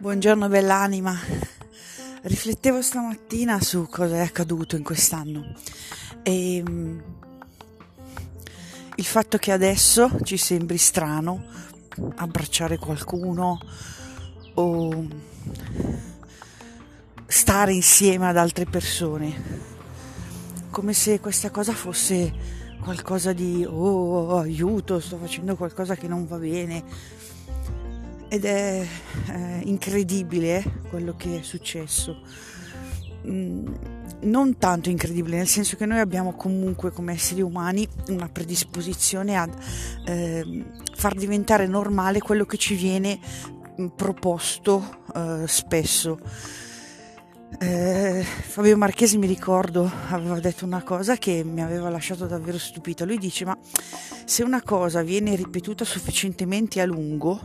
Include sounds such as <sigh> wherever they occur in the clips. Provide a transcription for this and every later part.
Buongiorno bell'anima. Riflettevo stamattina su cosa è accaduto in quest'anno. E mm, il fatto che adesso ci sembri strano abbracciare qualcuno o stare insieme ad altre persone, come se questa cosa fosse qualcosa di oh aiuto, sto facendo qualcosa che non va bene ed è eh, incredibile eh, quello che è successo. Mm, non tanto incredibile, nel senso che noi abbiamo comunque come esseri umani una predisposizione a eh, far diventare normale quello che ci viene mm, proposto eh, spesso. Eh, Fabio Marchesi mi ricordo aveva detto una cosa che mi aveva lasciato davvero stupita. Lui dice: Ma se una cosa viene ripetuta sufficientemente a lungo,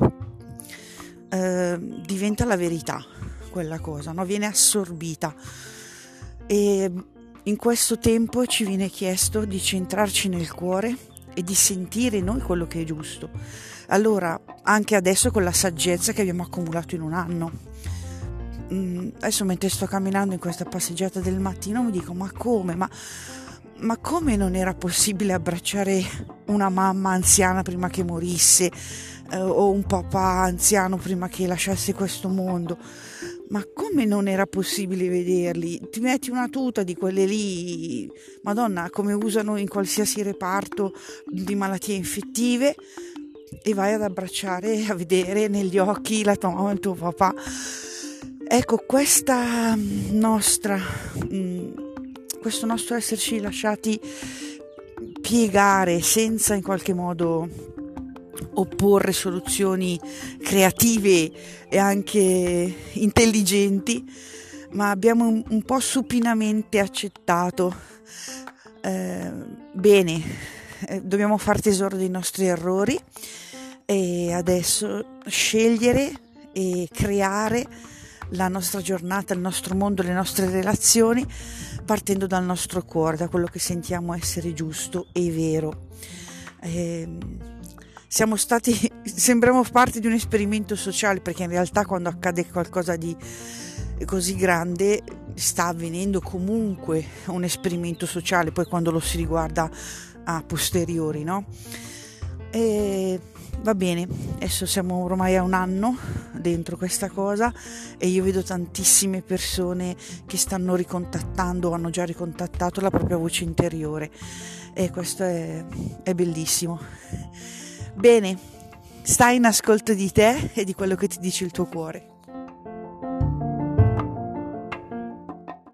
eh, diventa la verità quella cosa, no? viene assorbita e in questo tempo ci viene chiesto di centrarci nel cuore e di sentire noi quello che è giusto. Allora, anche adesso con la saggezza che abbiamo accumulato in un anno, mm, adesso mentre sto camminando in questa passeggiata del mattino mi dico ma come? Ma, ma come non era possibile abbracciare una mamma anziana prima che morisse? eh, o un papà anziano prima che lasciasse questo mondo. Ma come non era possibile vederli? Ti metti una tuta di quelle lì, Madonna, come usano in qualsiasi reparto di malattie infettive e vai ad abbracciare, a vedere negli occhi la tua mamma e il tuo papà. Ecco, questa nostra, mm, questo nostro esserci lasciati piegare senza in qualche modo opporre soluzioni creative e anche intelligenti, ma abbiamo un, po' supinamente accettato. Eh, bene, eh, dobbiamo far tesoro dei nostri errori e adesso scegliere e creare la nostra giornata, il nostro mondo, le nostre relazioni partendo dal nostro cuore, da quello che sentiamo essere giusto e vero. Eh, siamo stati, <laughs> sembriamo parte di un esperimento sociale perché in realtà quando accade qualcosa di così grande sta avvenendo comunque un esperimento sociale, poi quando lo si riguarda a posteriori, no? E va bene, adesso siamo ormai a un anno dentro questa cosa e io vedo tantissime persone che stanno ricontattando o hanno già ricontattato la propria voce interiore e questo è, è bellissimo. Bene, stai in ascolto di te e di quello che ti dice il tuo cuore.